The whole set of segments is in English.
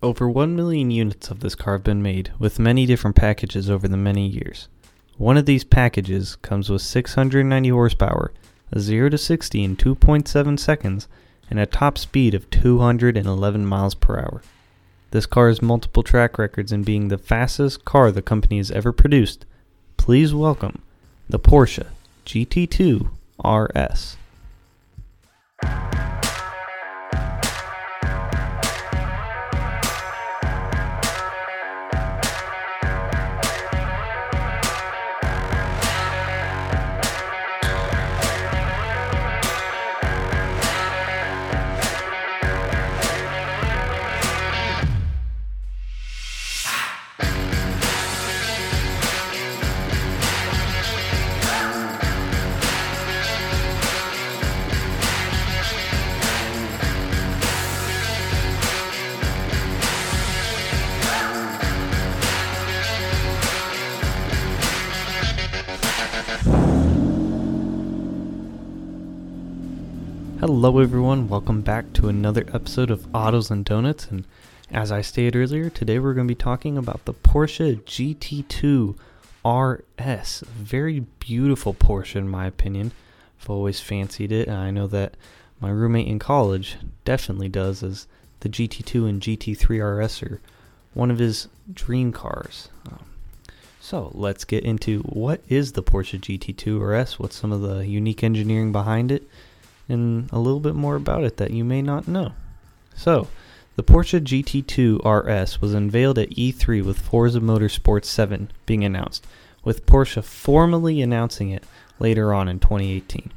Over 1 million units of this car have been made, with many different packages over the many years. One of these packages comes with 690 horsepower, a 0 to 60 in 2.7 seconds, and a top speed of 211 miles per hour. This car has multiple track records in being the fastest car the company has ever produced. Please welcome the Porsche GT2 RS. Hello, everyone. Welcome back to another episode of Autos and Donuts. And as I stated earlier, today we're going to be talking about the Porsche GT2 RS. Very beautiful Porsche, in my opinion. I've always fancied it, and I know that my roommate in college definitely does, as the GT2 and GT3 RS are one of his dream cars. Um, so let's get into what is the Porsche GT2 RS, what's some of the unique engineering behind it, and a little bit more about it that you may not know. So, the Porsche GT2 RS was unveiled at E3 with Forza Motorsport 7 being announced, with Porsche formally announcing it later on in 2018.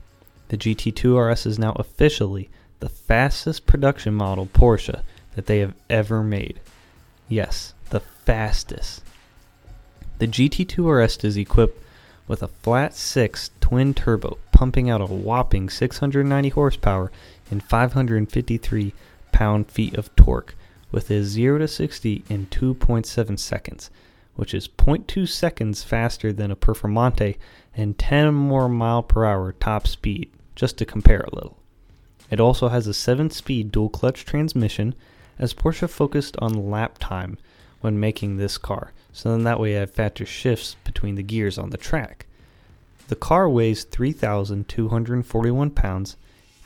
The GT2 RS is now officially the fastest production model Porsche that they have ever made. Yes, the fastest. The GT2 RS is equipped with a flat 6 twin turbo pumping out a whopping 690 horsepower and 553 pound feet of torque with a 0 to 60 in 2.7 seconds, which is 0.2 seconds faster than a Performante and 10 more mile per hour top speed, just to compare a little. It also has a 7 speed dual clutch transmission, as Porsche focused on lap time when making this car, so then that way I have faster shifts between the gears on the track. The car weighs 3,241 pounds,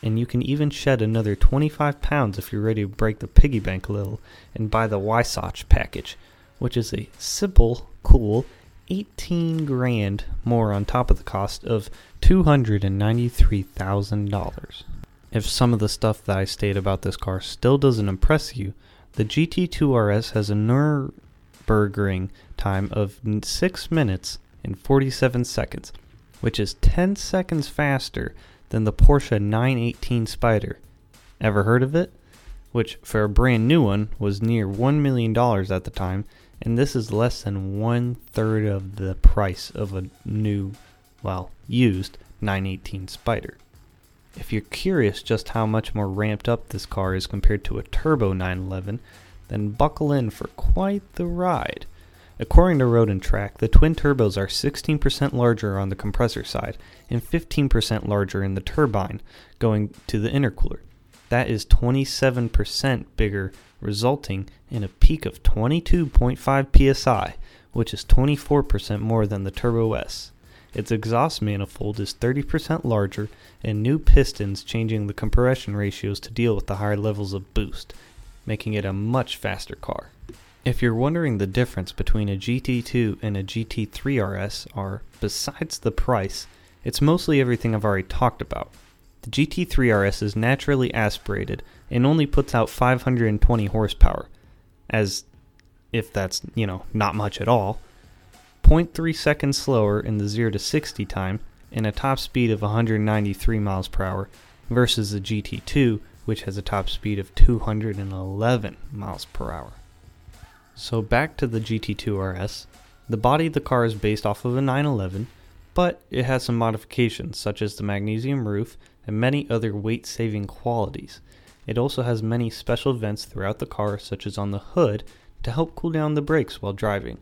and you can even shed another 25 pounds if you're ready to break the piggy bank a little and buy the Weissach package, which is a simple, cool 18 grand more on top of the cost of $293,000. If some of the stuff that I state about this car still doesn't impress you, the GT2 RS has a Nürburgring time of 6 minutes and 47 seconds, which is 10 seconds faster than the Porsche 918 Spider. Ever heard of it? Which, for a brand new one, was near $1 million at the time, and this is less than one third of the price of a new, well, used 918 Spider. If you're curious just how much more ramped up this car is compared to a turbo 911, then buckle in for quite the ride. According to Road and Track, the twin turbos are 16% larger on the compressor side and 15% larger in the turbine going to the intercooler. That is 27% bigger, resulting in a peak of 22.5 psi, which is 24% more than the Turbo S. Its exhaust manifold is 30% larger, and new pistons changing the compression ratios to deal with the higher levels of boost, making it a much faster car. If you're wondering the difference between a GT2 and a GT3 RS are, besides the price, it's mostly everything I've already talked about. The GT3 RS is naturally aspirated and only puts out 520 horsepower, as if that's, you know, not much at all. 0.3 seconds slower in the 0 to 60 time and a top speed of 193 miles per hour versus the GT2 which has a top speed of 211 miles per hour. So back to the GT2 RS. The body of the car is based off of a 911, but it has some modifications such as the magnesium roof and many other weight saving qualities. It also has many special vents throughout the car such as on the hood to help cool down the brakes while driving.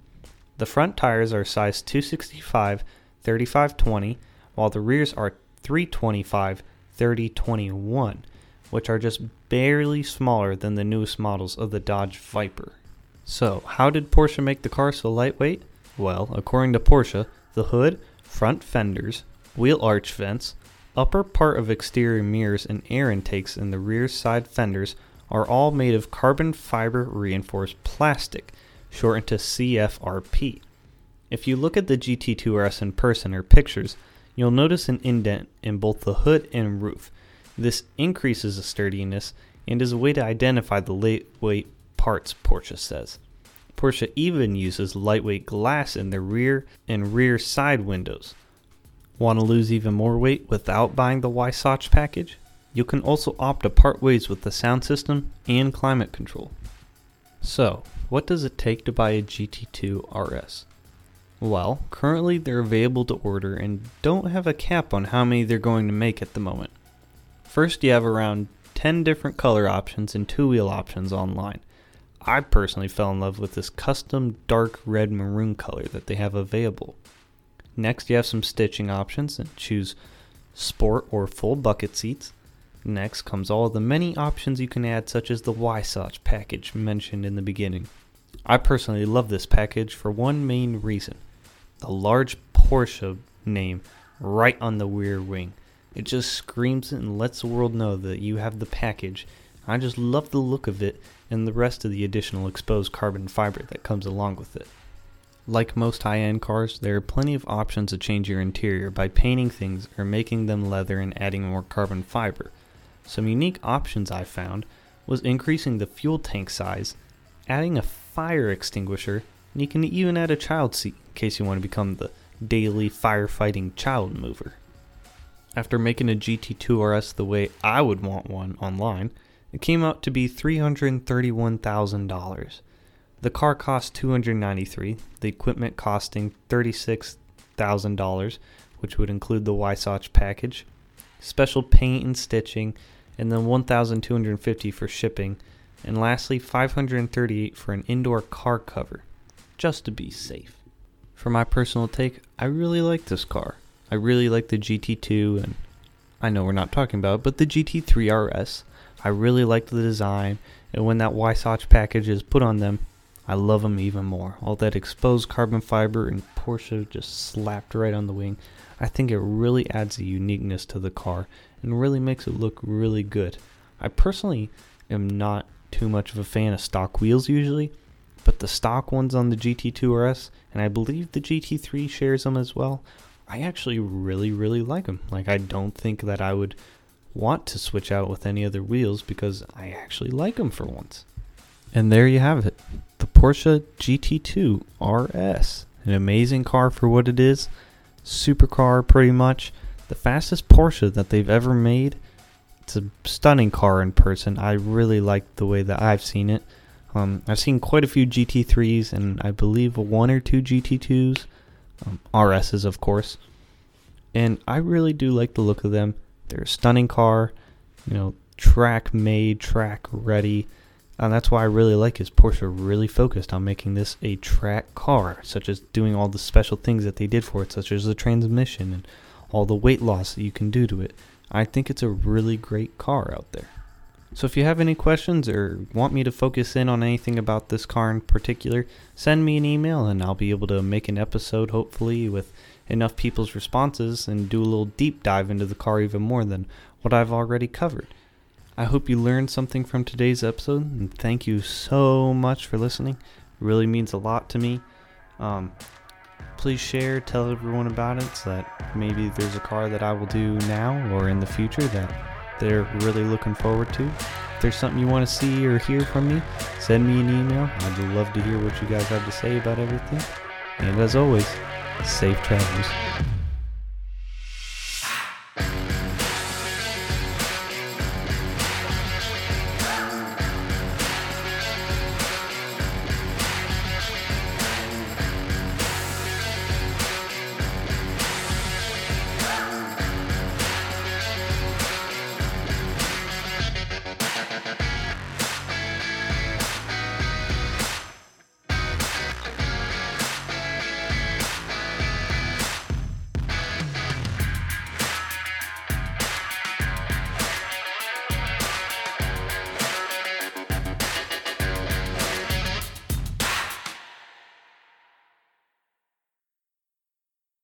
The front tires are size 265 35 20, while the rears are 325 30 21, which are just barely smaller than the newest models of the Dodge Viper. So, how did Porsche make the car so lightweight? Well, according to Porsche, the hood, front fenders, wheel arch vents, upper part of exterior mirrors, and air intakes in the rear side fenders are all made of carbon fiber reinforced plastic, shortened to CFRP. If you look at the GT2 RS in person or pictures, you'll notice an indent in both the hood and roof. This increases the sturdiness and is a way to identify the lightweight parts, Porsche says. Porsche even uses lightweight glass in the rear and rear side windows. Want to lose even more weight without buying the Weissach package? You can also opt to part ways with the sound system and climate control. So, what does it take to buy a GT2 RS? Well, currently they're available to order and don't have a cap on how many they're going to make at the moment. First, you have around 10 different color options and two wheel options online. I personally fell in love with this custom dark red maroon color that they have available. Next, you have some stitching options and choose sport or full bucket seats. Next comes all the many options you can add, such as the Weissach package mentioned in the beginning. I personally love this package for one main reason the large Porsche name right on the rear wing. It just screams it and lets the world know that you have the package. I just love the look of it and the rest of the additional exposed carbon fiber that comes along with it. Like most high end cars, there are plenty of options to change your interior by painting things or making them leather and adding more carbon fiber. Some unique options I found was increasing the fuel tank size, adding a fire extinguisher, and you can even add a child seat in case you want to become the daily firefighting child mover. After making a GT2 RS the way I would want one online, it came out to be $331,000. The car cost 293, the equipment costing $36,000, which would include the Weissach package, special paint and stitching, and then 1,250 for shipping, and lastly 538 for an indoor car cover, just to be safe. For my personal take, I really like this car. I really like the GT2 and I know we're not talking about, it, but the GT3 RS. I really like the design, and when that Weissach package is put on them, I love them even more. All that exposed carbon fiber and Porsche just slapped right on the wing. I think it really adds a uniqueness to the car and really makes it look really good. I personally am not too much of a fan of stock wheels usually, but the stock ones on the GT2 RS, and I believe the GT3 shares them as well, I actually really, really like them. Like, I don't think that I would want to switch out with any other wheels because I actually like them for once. And there you have it the Porsche GT2 RS. An amazing car for what it is. Supercar, pretty much. The fastest Porsche that they've ever made. It's a stunning car in person. I really like the way that I've seen it. Um, I've seen quite a few GT3s and I believe one or two GT2s um, RSs, of course. And I really do like the look of them. They're a stunning car, you know, track made, track ready. And that's why I really like is Porsche really focused on making this a track car, such as doing all the special things that they did for it, such as the transmission and all the weight loss that you can do to it. I think it's a really great car out there. So if you have any questions or want me to focus in on anything about this car in particular, send me an email and I'll be able to make an episode hopefully with enough people's responses and do a little deep dive into the car even more than what I've already covered. I hope you learned something from today's episode and thank you so much for listening. It really means a lot to me. Um, please share, tell everyone about it so that maybe there's a car that I will do now or in the future that they're really looking forward to. If there's something you want to see or hear from me, send me an email. I'd love to hear what you guys have to say about everything. And as always, safe travels.